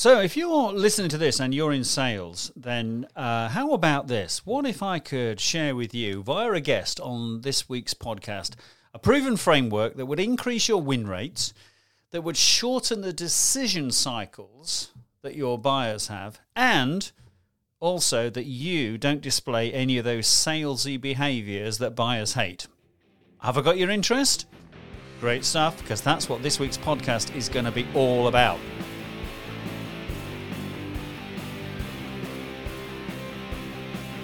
So, if you're listening to this and you're in sales, then uh, how about this? What if I could share with you, via a guest on this week's podcast, a proven framework that would increase your win rates, that would shorten the decision cycles that your buyers have, and also that you don't display any of those salesy behaviors that buyers hate? Have I got your interest? Great stuff, because that's what this week's podcast is going to be all about.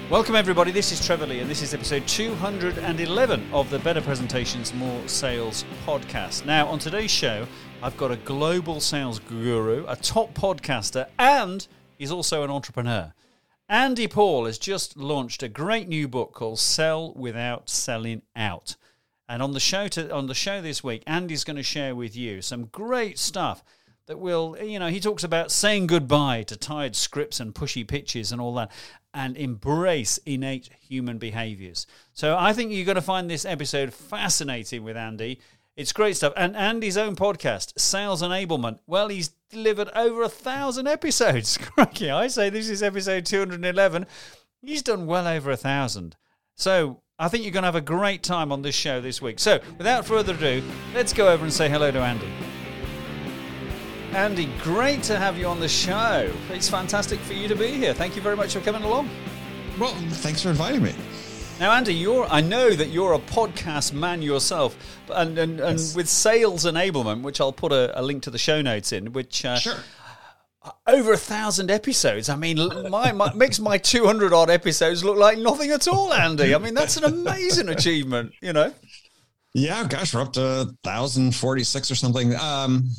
Welcome, everybody. This is Trevor Lee, and this is episode 211 of the Better Presentations, More Sales podcast. Now, on today's show, I've got a global sales guru, a top podcaster, and he's also an entrepreneur. Andy Paul has just launched a great new book called Sell Without Selling Out. And on the show to, on the show this week, Andy's going to share with you some great stuff that will, you know, he talks about saying goodbye to tired scripts and pushy pitches and all that and embrace innate human behaviors. So I think you're going to find this episode fascinating with Andy. It's great stuff. And Andy's own podcast, Sales Enablement, well, he's delivered over a thousand episodes. Crikey, I say this is episode 211. He's done well over a thousand. So I think you're going to have a great time on this show this week. So without further ado, let's go over and say hello to Andy. Andy, great to have you on the show. It's fantastic for you to be here. Thank you very much for coming along. Well, thanks for inviting me. Now, Andy, you're I know that you're a podcast man yourself, and and, and yes. with sales enablement, which I'll put a, a, link to the show notes in, which uh, sure. Over a thousand episodes. I mean, my, my makes my two hundred odd episodes look like nothing at all, Andy. I mean, that's an amazing achievement. You know. Yeah, gosh, we're up to thousand forty six or something. Um,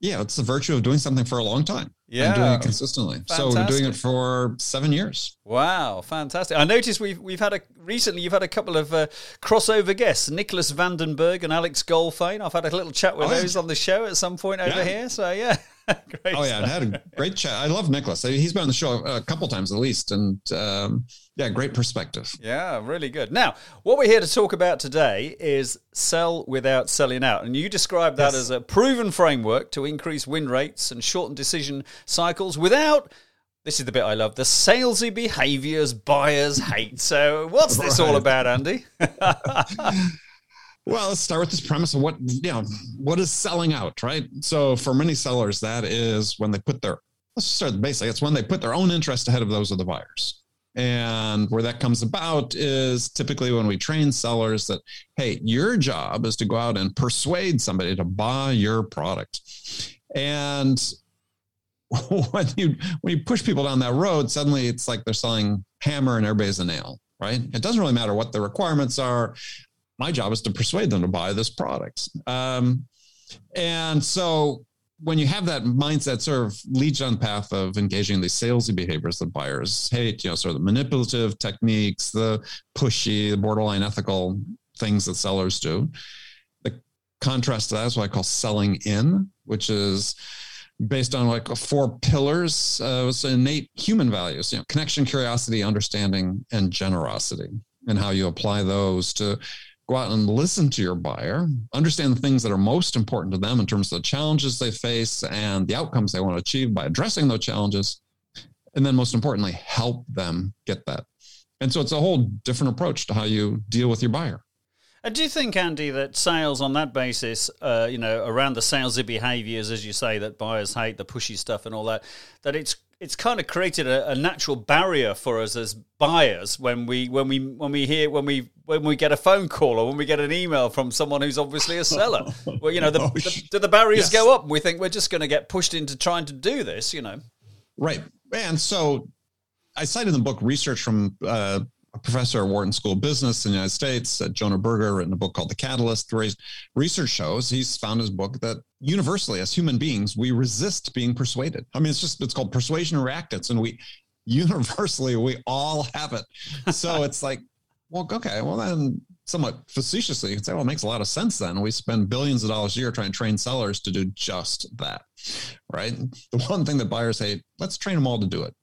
yeah, it's the virtue of doing something for a long time. Yeah, and doing it consistently. Fantastic. So we're doing it for seven years. Wow, fantastic! I noticed we've we've had a recently. You've had a couple of uh, crossover guests, Nicholas Vandenberg and Alex Goldfayn. I've had a little chat with oh, those yeah. on the show at some point over yeah. here. So yeah. great oh yeah, I had a great chat. I love Nicholas. He's been on the show a couple times at least, and um, yeah, great perspective. Yeah, really good. Now, what we're here to talk about today is sell without selling out, and you describe that yes. as a proven framework to increase win rates and shorten decision cycles without. This is the bit I love. The salesy behaviors buyers hate. So, what's this right. all about, Andy? Well, let's start with this premise of what you know, what is selling out, right? So for many sellers, that is when they put their let's start the basic. It's when they put their own interest ahead of those of the buyers. And where that comes about is typically when we train sellers that, hey, your job is to go out and persuade somebody to buy your product. And when you when you push people down that road, suddenly it's like they're selling hammer and everybody's a nail, right? It doesn't really matter what the requirements are my job is to persuade them to buy this product. Um, and so when you have that mindset sort of leads on the path of engaging these salesy behaviors that buyers hate, you know, sort of the manipulative techniques, the pushy, the borderline ethical things that sellers do. The contrast to that is what I call selling in, which is based on like four pillars uh, innate human values, you know, connection, curiosity, understanding, and generosity, and how you apply those to go out and listen to your buyer, understand the things that are most important to them in terms of the challenges they face and the outcomes they want to achieve by addressing those challenges. And then, most importantly, help them get that. And so it's a whole different approach to how you deal with your buyer. And do you think, Andy, that sales on that basis, uh, you know, around the salesy behaviors, as you say, that buyers hate, the pushy stuff and all that, that it's it's kind of created a, a, natural barrier for us as buyers when we when we when we hear when we when we get a phone call or when we get an email from someone who's obviously a seller. well, you know, the, oh, the, the, the barriers yes. go up, and we think we're just going to get pushed into trying to do this. You know, right? And so, I cited in the book research from uh, a professor at Wharton School of Business in the United States, uh, Jonah Berger, written a book called The Catalyst, where research shows he's found his book that universally, as human beings, we resist being persuaded. I mean, it's just it's called persuasion reactance, and we universally we all have it. So it's like, well, okay, well then, somewhat facetiously, you can say, well, it makes a lot of sense. Then we spend billions of dollars a year trying to train sellers to do just that, right? The one thing that buyers hate, let's train them all to do it.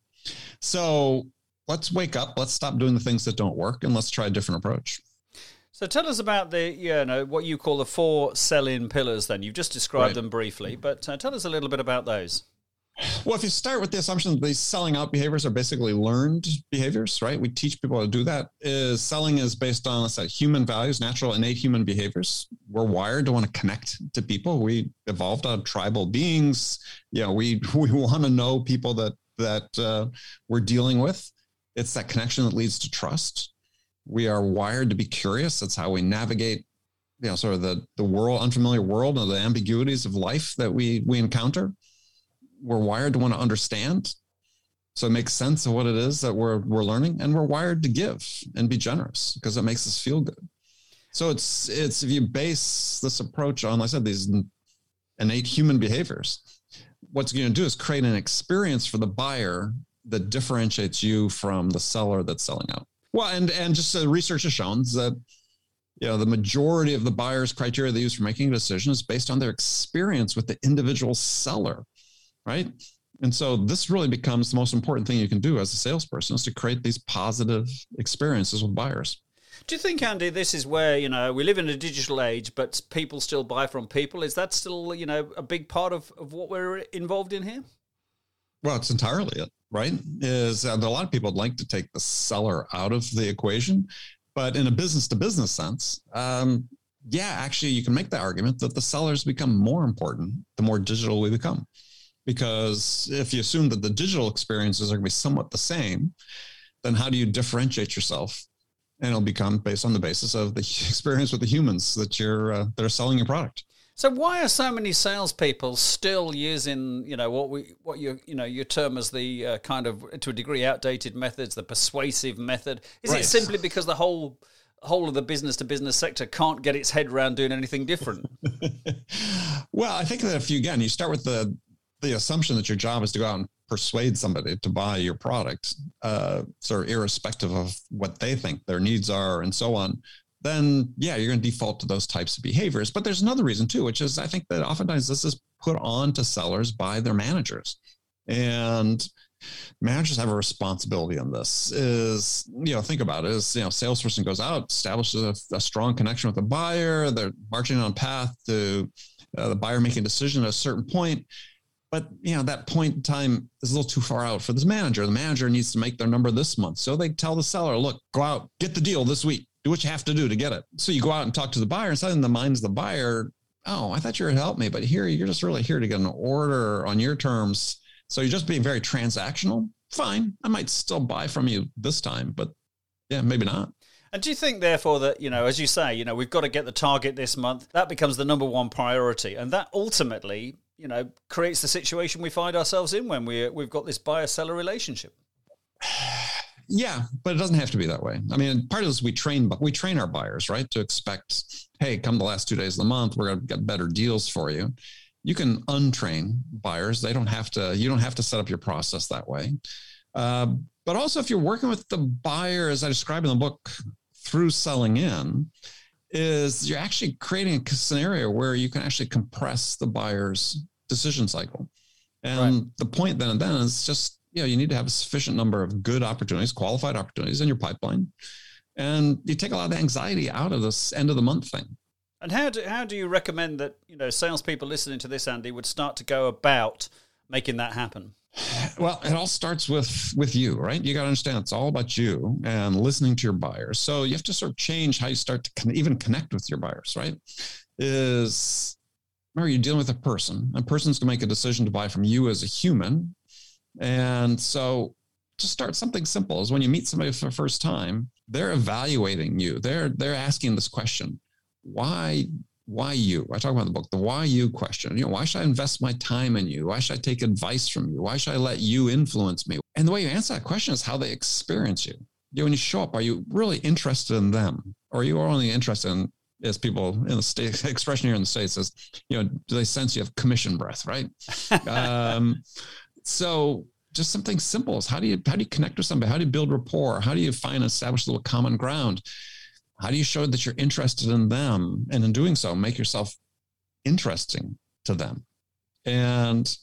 So let's wake up, let's stop doing the things that don't work, and let's try a different approach. So tell us about the you know what you call the four sell-in pillars. Then you've just described right. them briefly, but uh, tell us a little bit about those. Well, if you start with the assumption that these selling out behaviors are basically learned behaviors, right? We teach people how to do that. Is selling is based on let's say human values, natural innate human behaviors. We're wired to want to connect to people. We evolved out of tribal beings. You know, we we want to know people that that uh, we're dealing with. It's that connection that leads to trust. We are wired to be curious. That's how we navigate, you know, sort of the the world, unfamiliar world, and the ambiguities of life that we we encounter we're wired to want to understand so it makes sense of what it is that we're we're learning and we're wired to give and be generous because it makes us feel good so it's it's if you base this approach on like i said these innate human behaviors what's going to do is create an experience for the buyer that differentiates you from the seller that's selling out well and and just the research has shown that you know the majority of the buyer's criteria they use for making a decision is based on their experience with the individual seller right? And so this really becomes the most important thing you can do as a salesperson is to create these positive experiences with buyers. Do you think, Andy, this is where, you know, we live in a digital age, but people still buy from people? Is that still, you know, a big part of, of what we're involved in here? Well, it's entirely it, right? Is uh, a lot of people would like to take the seller out of the equation, but in a business to business sense, um, yeah, actually, you can make the argument that the sellers become more important the more digital we become because if you assume that the digital experiences are going to be somewhat the same, then how do you differentiate yourself? And it'll become based on the basis of the experience with the humans that you're uh, that are selling your product. So why are so many salespeople still using, you know, what we, what you, you know, your term as the uh, kind of to a degree outdated methods, the persuasive method? Is right. it simply because the whole whole of the business to business sector can't get its head around doing anything different? well, I think that if you again you start with the the assumption that your job is to go out and persuade somebody to buy your product, uh, sort of irrespective of what they think their needs are and so on, then yeah, you're going to default to those types of behaviors. But there's another reason too, which is I think that oftentimes this is put on to sellers by their managers. And managers have a responsibility on this is you know think about it is you know salesperson goes out establishes a, a strong connection with the buyer they're marching on path to uh, the buyer making a decision at a certain point but you know that point in time is a little too far out for this manager. The manager needs to make their number this month, so they tell the seller, "Look, go out, get the deal this week. Do what you have to do to get it." So you go out and talk to the buyer, and suddenly the mind's the buyer. Oh, I thought you were to help me, but here you're just really here to get an order on your terms. So you're just being very transactional. Fine, I might still buy from you this time, but yeah, maybe not. And do you think, therefore, that, you know, as you say, you know, we've got to get the target this month, that becomes the number one priority. And that ultimately you know, creates the situation we find ourselves in when we we've got this buyer seller relationship. Yeah, but it doesn't have to be that way. I mean, part of this we train, but we train our buyers right to expect, hey, come the last two days of the month, we're going to get better deals for you. You can untrain buyers; they don't have to. You don't have to set up your process that way. Uh, but also, if you're working with the buyer, as I describe in the book, through selling in, is you're actually creating a scenario where you can actually compress the buyer's decision cycle. And right. the point then and then is just, you know, you need to have a sufficient number of good opportunities, qualified opportunities in your pipeline. And you take a lot of anxiety out of this end of the month thing. And how do, how do you recommend that, you know, salespeople listening to this, Andy, would start to go about making that happen? Well, it all starts with with you, right? You got to understand it's all about you and listening to your buyers. So you have to sort of change how you start to con- even connect with your buyers, right? Is remember you're dealing with a person. A person's going to make a decision to buy from you as a human, and so just start something simple. Is when you meet somebody for the first time, they're evaluating you. They're they're asking this question: Why why you? I talk about the book, the why you question. You know, why should I invest my time in you? Why should I take advice from you? Why should I let you influence me? And the way you answer that question is how they experience you. You know, when you show up, are you really interested in them? Or are you only interested in, as people in the state expression here in the States is, you know, do they sense you have commission breath, right? um, so just something simple is how do you how do you connect with somebody? How do you build rapport? How do you find and establish a little common ground? How do you show that you're interested in them? And in doing so, make yourself interesting to them. And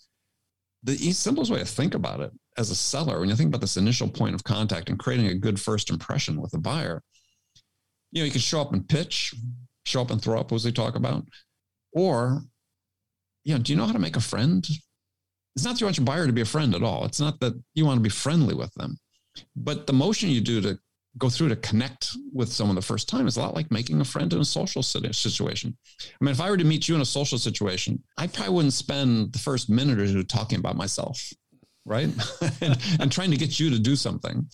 the simplest way to think about it as a seller, when you think about this initial point of contact and creating a good first impression with a buyer, you know, you can show up and pitch, show up and throw up, as we talk about. Or, you know, do you know how to make a friend? It's not you want your buyer to be a friend at all. It's not that you want to be friendly with them. But the motion you do to go through to connect with someone the first time is a lot like making a friend in a social situation. I mean, if I were to meet you in a social situation, I probably wouldn't spend the first minute or two talking about myself, right? and, and, trying to get you to do something,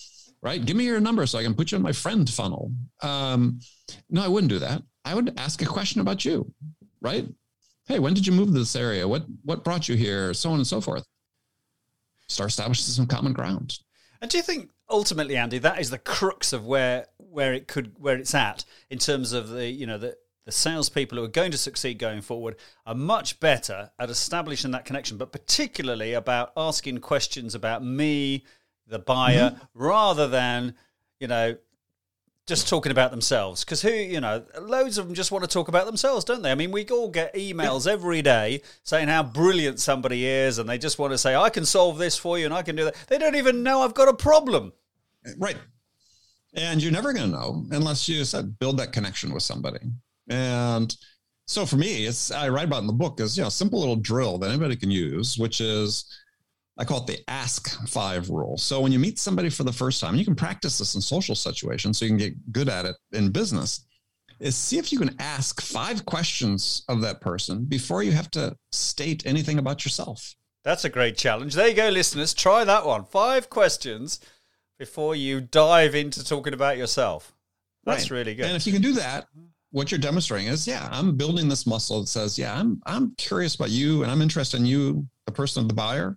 right? Give me your number so I can put you in my friend funnel. Um, no, I wouldn't do that. I would ask a question about you, right? Hey, when did you move to this area? What what brought you here? So on and so forth. Start establishing some common ground. And do you think ultimately, Andy, that is the crux of where where it could where it's at in terms of the you know the the salespeople who are going to succeed going forward are much better at establishing that connection, but particularly about asking questions about me, the buyer, mm-hmm. rather than you know just talking about themselves because who you know loads of them just want to talk about themselves don't they? I mean we all get emails every day saying how brilliant somebody is and they just want to say i can solve this for you and i can do that. They don't even know i've got a problem. Right. And you're never going to know unless you said build that connection with somebody. And so for me it's i write about in the book is you know simple little drill that anybody can use which is I call it the ask five rule. So when you meet somebody for the first time, you can practice this in social situations so you can get good at it in business. Is see if you can ask five questions of that person before you have to state anything about yourself. That's a great challenge. There you go, listeners. Try that one. Five questions before you dive into talking about yourself. That's right. really good. And if you can do that, what you're demonstrating is, yeah, I'm building this muscle that says, yeah, I'm I'm curious about you and I'm interested in you, the person of the buyer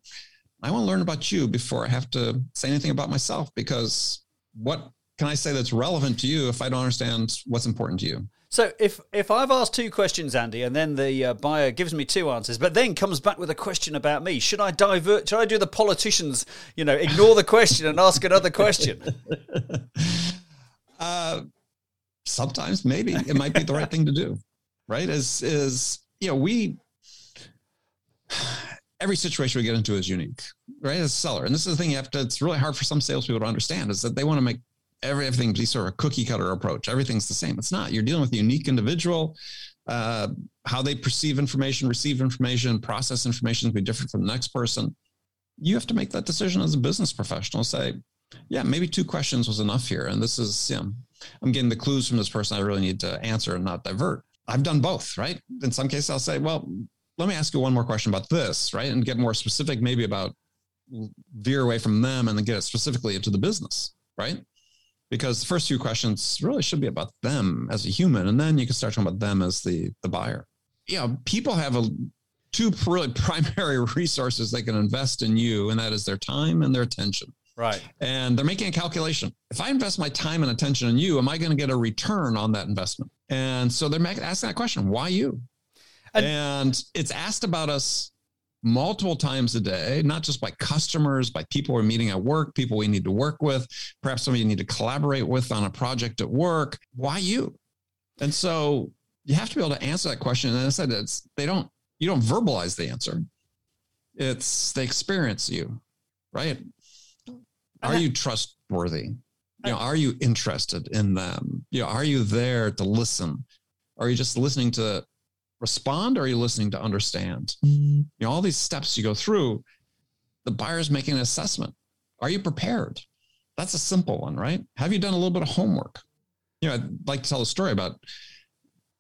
I want to learn about you before I have to say anything about myself because what can I say that's relevant to you if I don't understand what's important to you? So if if I've asked two questions, Andy, and then the uh, buyer gives me two answers, but then comes back with a question about me, should I divert? Should I do the politicians? You know, ignore the question and ask another question. uh, sometimes maybe it might be the right thing to do. Right? Is is you know we every situation we get into is unique, right? As a seller. And this is the thing you have to, it's really hard for some salespeople to understand is that they want to make everything be sort of a cookie cutter approach. Everything's the same. It's not. You're dealing with a unique individual. Uh, how they perceive information, receive information, process information will be different from the next person. You have to make that decision as a business professional. Say, yeah, maybe two questions was enough here. And this is, you know, I'm getting the clues from this person I really need to answer and not divert. I've done both, right? In some cases, I'll say, well, let me ask you one more question about this, right? And get more specific, maybe about veer away from them and then get it specifically into the business, right? Because the first few questions really should be about them as a human, and then you can start talking about them as the the buyer. Yeah, you know, people have a two really primary resources they can invest in you, and that is their time and their attention. Right. And they're making a calculation. If I invest my time and attention in you, am I going to get a return on that investment? And so they're asking that question: Why you? And, it's asked about us multiple times a day, not just by customers, by people we're meeting at work, people we need to work with, perhaps somebody you need to collaborate with on a project at work. Why you? And so you have to be able to answer that question. And I said, it's they don't you don't verbalize the answer. It's they experience you, right? Are you trustworthy? You know, are you interested in them? You know, are you there to listen? Are you just listening to respond or are you listening to understand? Mm-hmm. You know, all these steps you go through, the buyer's making an assessment. Are you prepared? That's a simple one, right? Have you done a little bit of homework? You know, I'd like to tell a story about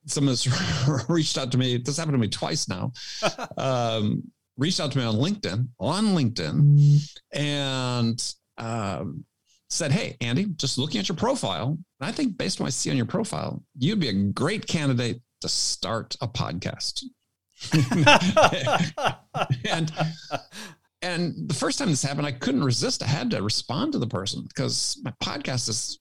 someone that's reached out to me. This happened to me twice now. um, reached out to me on LinkedIn, on LinkedIn, mm-hmm. and um, said, Hey, Andy, just looking at your profile, I think based on what I see on your profile, you'd be a great candidate to start a podcast. and and the first time this happened, I couldn't resist. I had to respond to the person because my podcast is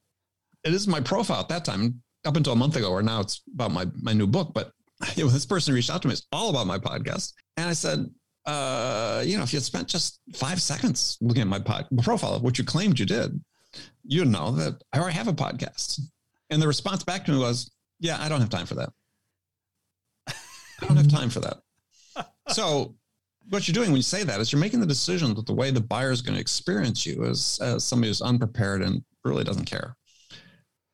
it is my profile at that time, up until a month ago, or now it's about my my new book. But you know, this person reached out to me, it's all about my podcast. And I said, uh, you know, if you had spent just five seconds looking at my pod, profile, which you claimed you did, you know that I already have a podcast. And the response back to me was, yeah, I don't have time for that. I don't have time for that. So what you're doing when you say that is you're making the decision that the way the buyer is going to experience you is as somebody who's unprepared and really doesn't care.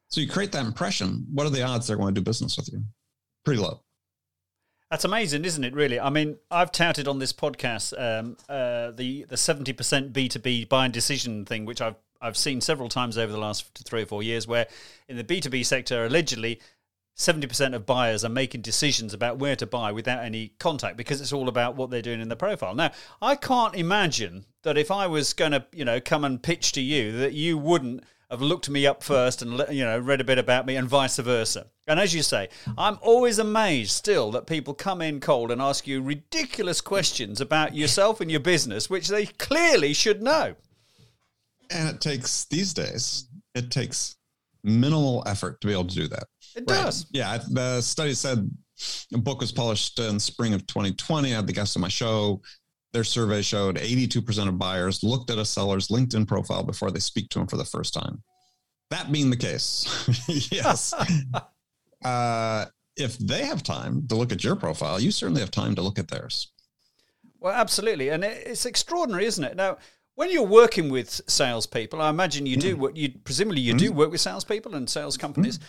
So you create that impression. What are the odds they're going to do business with you? Pretty low. That's amazing, isn't it? Really, I mean, I've touted on this podcast um, uh, the the seventy percent B two B buying decision thing, which I've I've seen several times over the last three or four years, where in the B two B sector, allegedly. 70% of buyers are making decisions about where to buy without any contact because it's all about what they're doing in the profile. Now, I can't imagine that if I was going to, you know, come and pitch to you that you wouldn't have looked me up first and you know read a bit about me and vice versa. And as you say, I'm always amazed still that people come in cold and ask you ridiculous questions about yourself and your business, which they clearly should know. And it takes these days, it takes minimal effort to be able to do that. It right. does. Yeah. The study said a book was published in spring of 2020. I had the guest on my show their survey showed 82% of buyers looked at a seller's LinkedIn profile before they speak to him for the first time. That being the case, yes. uh, if they have time to look at your profile, you certainly have time to look at theirs. Well, absolutely. And it's extraordinary, isn't it? Now, when you're working with salespeople, I imagine you do mm. what you presumably you mm. do work with salespeople and sales companies. Mm.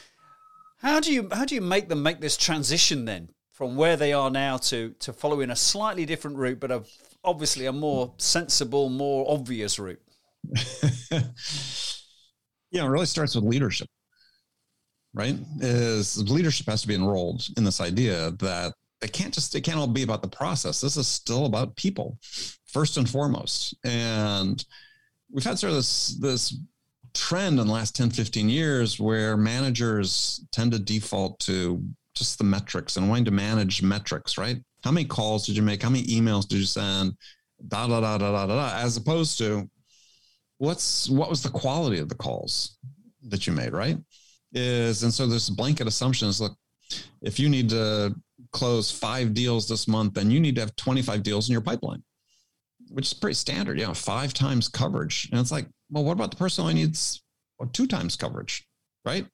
How do you how do you make them make this transition then from where they are now to to following a slightly different route, but a obviously a more sensible, more obvious route? yeah, it really starts with leadership, right? Is leadership has to be enrolled in this idea that it can't just it can't all be about the process. This is still about people, first and foremost. And we've had sort of this this trend in the last 10, 15 years where managers tend to default to just the metrics and wanting to manage metrics, right? How many calls did you make? How many emails did you send? Da da da da da da. As opposed to what's what was the quality of the calls that you made, right? Is and so there's blanket assumptions. Look, if you need to close five deals this month, then you need to have 25 deals in your pipeline, which is pretty standard. You know, five times coverage. And it's like, well, what about the person who needs well, two times coverage, right?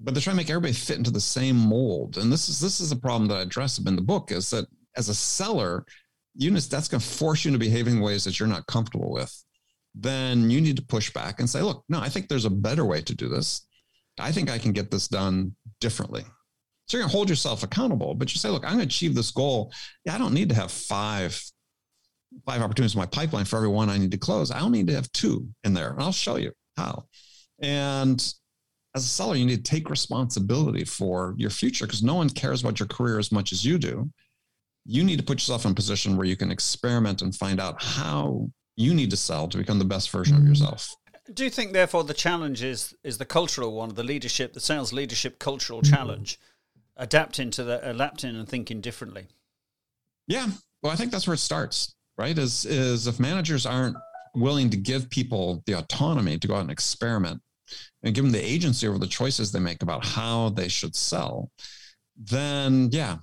But they're trying to make everybody fit into the same mold. And this is this is a problem that I address in the book is that as a seller, you that's going to force you into behaving in ways that you're not comfortable with. Then you need to push back and say, look, no, I think there's a better way to do this. I think I can get this done differently. So you're going to hold yourself accountable, but you say, look, I'm going to achieve this goal. Yeah, I don't need to have five five opportunities in my pipeline for every one I need to close. I only need to have two in there, and I'll show you how. And as a seller, you need to take responsibility for your future because no one cares about your career as much as you do you need to put yourself in a position where you can experiment and find out how you need to sell to become the best version of mm. yourself. Do you think, therefore, the challenge is is the cultural one, the leadership, the sales leadership cultural mm. challenge, adapting to the adapting and thinking differently? Yeah, well, I think that's where it starts. Right? Is is if managers aren't willing to give people the autonomy to go out and experiment and give them the agency over the choices they make about how they should sell, then yeah,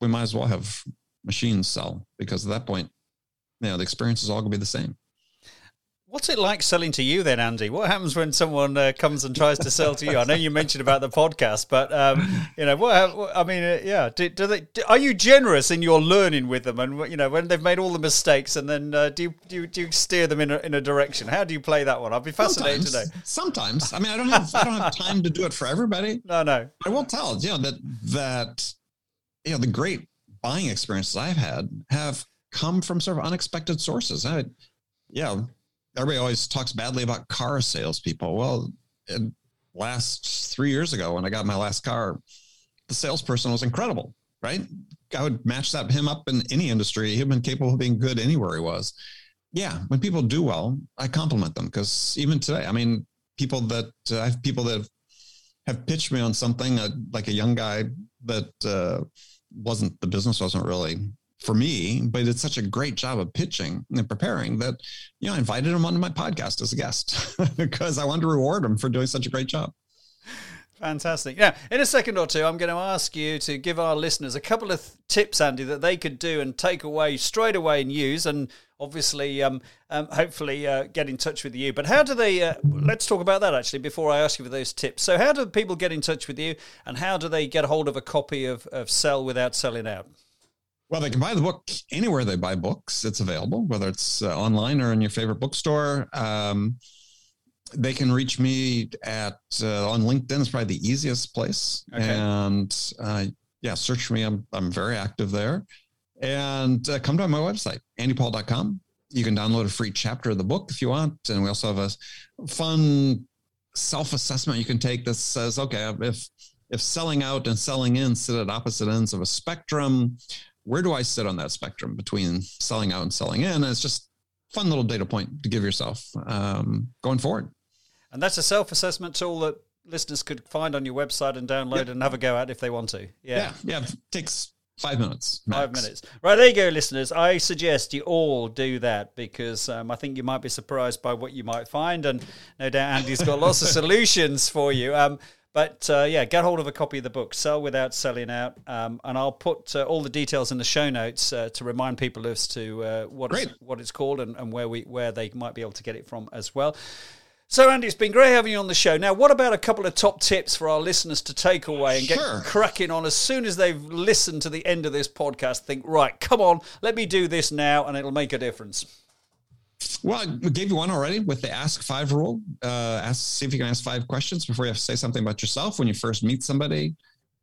we might as well have machines sell because at that point, you know, the experience is all going to be the same. What's it like selling to you then, Andy? What happens when someone uh, comes and tries to sell to you? I know you mentioned about the podcast, but um, you know, what? I mean, uh, yeah. Do, do they? Do, are you generous in your learning with them? And you know, when they've made all the mistakes, and then uh, do you do you, do you steer them in a, in a direction? How do you play that one? I'd be fascinated sometimes, to. Sometimes, I mean, I don't have I don't have time to do it for everybody. No, no. I will tell you know that that you know, the great buying experiences I've had have come from sort of unexpected sources. I, yeah, everybody always talks badly about car salespeople. Well, last three years ago when I got my last car, the salesperson was incredible, right? I would match that him up in any industry. He'd been capable of being good anywhere he was. Yeah, when people do well, I compliment them because even today, I mean, people that uh, I have people that have, have pitched me on something uh, like a young guy that uh, wasn't the business wasn't really for me, but it's such a great job of pitching and preparing that, you know, I invited him onto my podcast as a guest because I wanted to reward him for doing such a great job. Fantastic. Now, in a second or two, I'm going to ask you to give our listeners a couple of th- tips, Andy, that they could do and take away straight away and use, and obviously, um, um, hopefully, uh, get in touch with you. But how do they? Uh, let's talk about that actually before I ask you for those tips. So, how do people get in touch with you, and how do they get hold of a copy of, of Sell Without Selling Out? Well, they can buy the book anywhere they buy books. It's available, whether it's uh, online or in your favorite bookstore. Um, they can reach me at uh, on LinkedIn. It's probably the easiest place, okay. and uh, yeah, search me. I'm, I'm very active there. And uh, come to my website, andypaul.com. You can download a free chapter of the book if you want. And we also have a fun self assessment you can take that says, okay, if if selling out and selling in sit at opposite ends of a spectrum, where do I sit on that spectrum between selling out and selling in? And it's just fun little data point to give yourself um, going forward. And that's a self assessment tool that listeners could find on your website and download yep. and have a go at if they want to. Yeah. Yeah. yeah. Takes five minutes. Max. Five minutes. Right. There you go, listeners. I suggest you all do that because um, I think you might be surprised by what you might find. And no doubt Andy's got lots of solutions for you. Um, but uh, yeah, get hold of a copy of the book, Sell Without Selling Out. Um, and I'll put uh, all the details in the show notes uh, to remind people as to uh, what, it's, what it's called and, and where, we, where they might be able to get it from as well. So, Andy, it's been great having you on the show. Now, what about a couple of top tips for our listeners to take away and get cracking on as soon as they've listened to the end of this podcast? Think, right, come on, let me do this now, and it'll make a difference. Well, I gave you one already with the ask five rule. Uh, ask, see if you can ask five questions before you have to say something about yourself when you first meet somebody.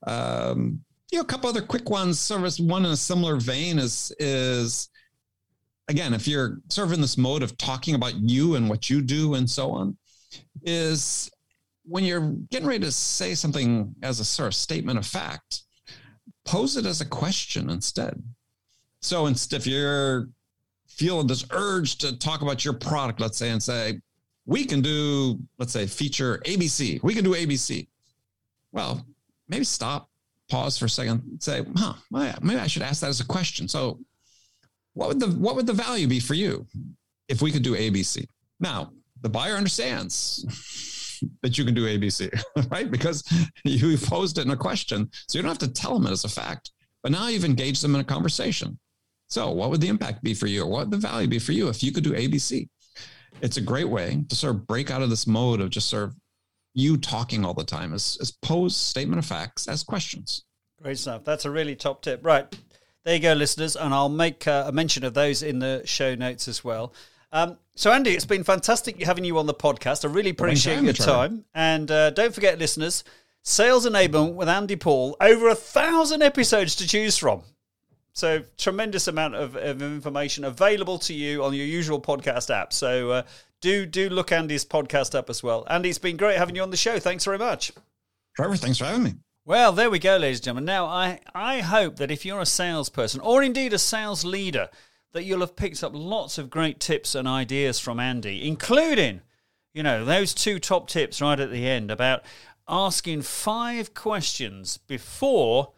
Um, you know, a couple other quick ones. Service one in a similar vein is is again, if you're sort of in this mode of talking about you and what you do and so on, is when you're getting ready to say something as a sort of statement of fact, pose it as a question instead. So instead, if you're feeling this urge to talk about your product, let's say, and say, we can do, let's say, feature ABC. We can do ABC. Well, maybe stop, pause for a second, and say, huh, maybe I should ask that as a question. So, what would the what would the value be for you if we could do ABC? Now, the buyer understands that you can do ABC, right? Because you posed it in a question, so you don't have to tell them it as a fact. But now you've engaged them in a conversation. So, what would the impact be for you, or what would the value be for you if you could do ABC? It's a great way to sort of break out of this mode of just sort of you talking all the time as, as pose statement of facts as questions. Great stuff. That's a really top tip. Right. There you go, listeners. And I'll make uh, a mention of those in the show notes as well. Um, so, Andy, it's been fantastic having you on the podcast. I really appreciate your time. And uh, don't forget, listeners, Sales Enablement with Andy Paul, over a thousand episodes to choose from. So tremendous amount of, of, information available to you on your usual podcast app. So uh, do do look Andy's podcast up as well. Andy, it's been great having you on the show. Thanks very much. Trevor, thanks for having me. Well, there we go, ladies and gentlemen. Now, I, I hope that if you're a salesperson or indeed a sales leader, that you'll have picked up lots of great tips and ideas from Andy, including, you know, those two top tips right at the end about asking five questions before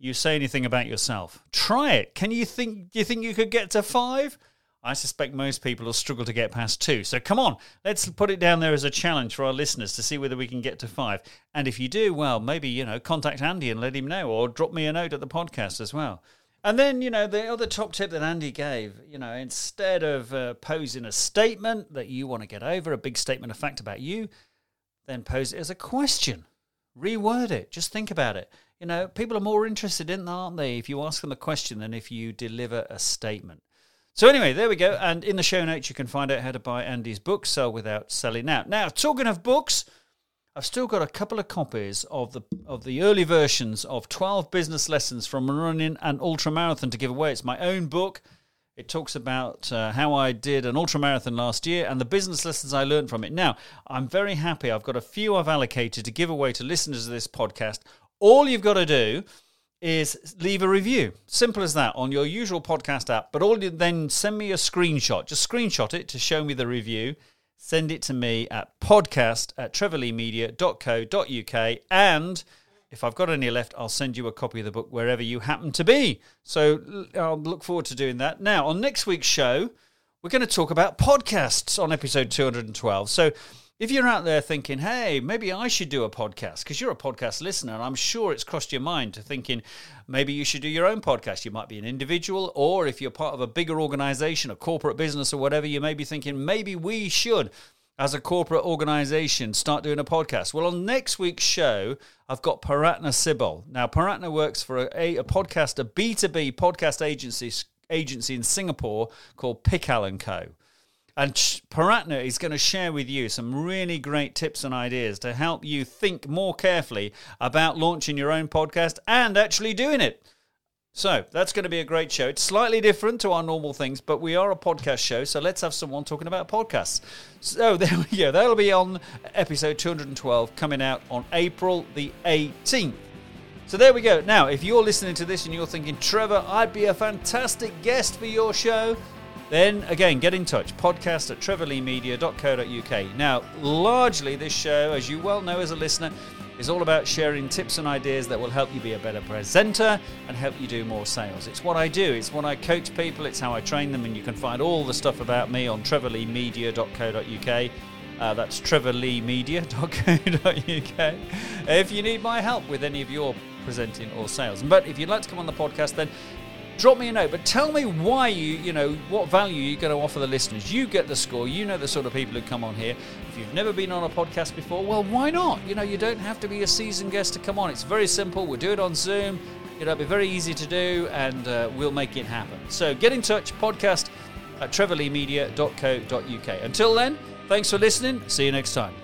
you say anything about yourself. Try it. Can you think? Do you think you could get to five? I suspect most people will struggle to get past two. So come on, let's put it down there as a challenge for our listeners to see whether we can get to five. And if you do, well, maybe you know, contact Andy and let him know, or drop me a note at the podcast as well. And then, you know, the other top tip that Andy gave, you know, instead of uh, posing a statement that you want to get over, a big statement of fact about you, then pose it as a question. Reword it. Just think about it. You know, people are more interested in that, aren't they, if you ask them a question than if you deliver a statement. So anyway, there we go. And in the show notes, you can find out how to buy Andy's book, Sell Without Selling Out. Now, talking of books, I've still got a couple of copies of the of the early versions of 12 business lessons from running an ultra marathon to give away. It's my own book. It talks about uh, how I did an ultra marathon last year and the business lessons I learned from it. Now, I'm very happy. I've got a few I've allocated to give away to listeners of this podcast all you've got to do is leave a review. Simple as that on your usual podcast app. But all you then send me a screenshot. Just screenshot it to show me the review. Send it to me at podcast at trevorleemedia.co.uk. And if I've got any left, I'll send you a copy of the book wherever you happen to be. So I'll look forward to doing that. Now, on next week's show, we're going to talk about podcasts on episode 212. So if you're out there thinking, hey, maybe I should do a podcast, because you're a podcast listener, and I'm sure it's crossed your mind to thinking maybe you should do your own podcast. You might be an individual, or if you're part of a bigger organization, a corporate business, or whatever, you may be thinking maybe we should, as a corporate organization, start doing a podcast. Well, on next week's show, I've got Paratna Sibol. Now, Paratna works for a, a podcast, a B2B podcast agency, agency in Singapore called Pickal & Co. And Paratna is going to share with you some really great tips and ideas to help you think more carefully about launching your own podcast and actually doing it. So that's going to be a great show. It's slightly different to our normal things, but we are a podcast show, so let's have someone talking about podcasts. So there we go. That'll be on episode 212 coming out on April the 18th. So there we go. Now, if you're listening to this and you're thinking, Trevor, I'd be a fantastic guest for your show, then again, get in touch. Podcast at trevorleemedia.co.uk. Now, largely this show, as you well know as a listener, is all about sharing tips and ideas that will help you be a better presenter and help you do more sales. It's what I do, it's what I coach people, it's how I train them, and you can find all the stuff about me on trevorleemedia.co.uk. Uh, that's trevorleemedia.co.uk. If you need my help with any of your presenting or sales. But if you'd like to come on the podcast, then drop me a note. But tell me why you, you know, what value you're going to offer the listeners. You get the score. You know the sort of people who come on here. If you've never been on a podcast before, well, why not? You know, you don't have to be a seasoned guest to come on. It's very simple. We'll do it on Zoom. It'll be very easy to do, and uh, we'll make it happen. So get in touch. Podcast at trevorleemedia.co.uk. Until then, thanks for listening. See you next time.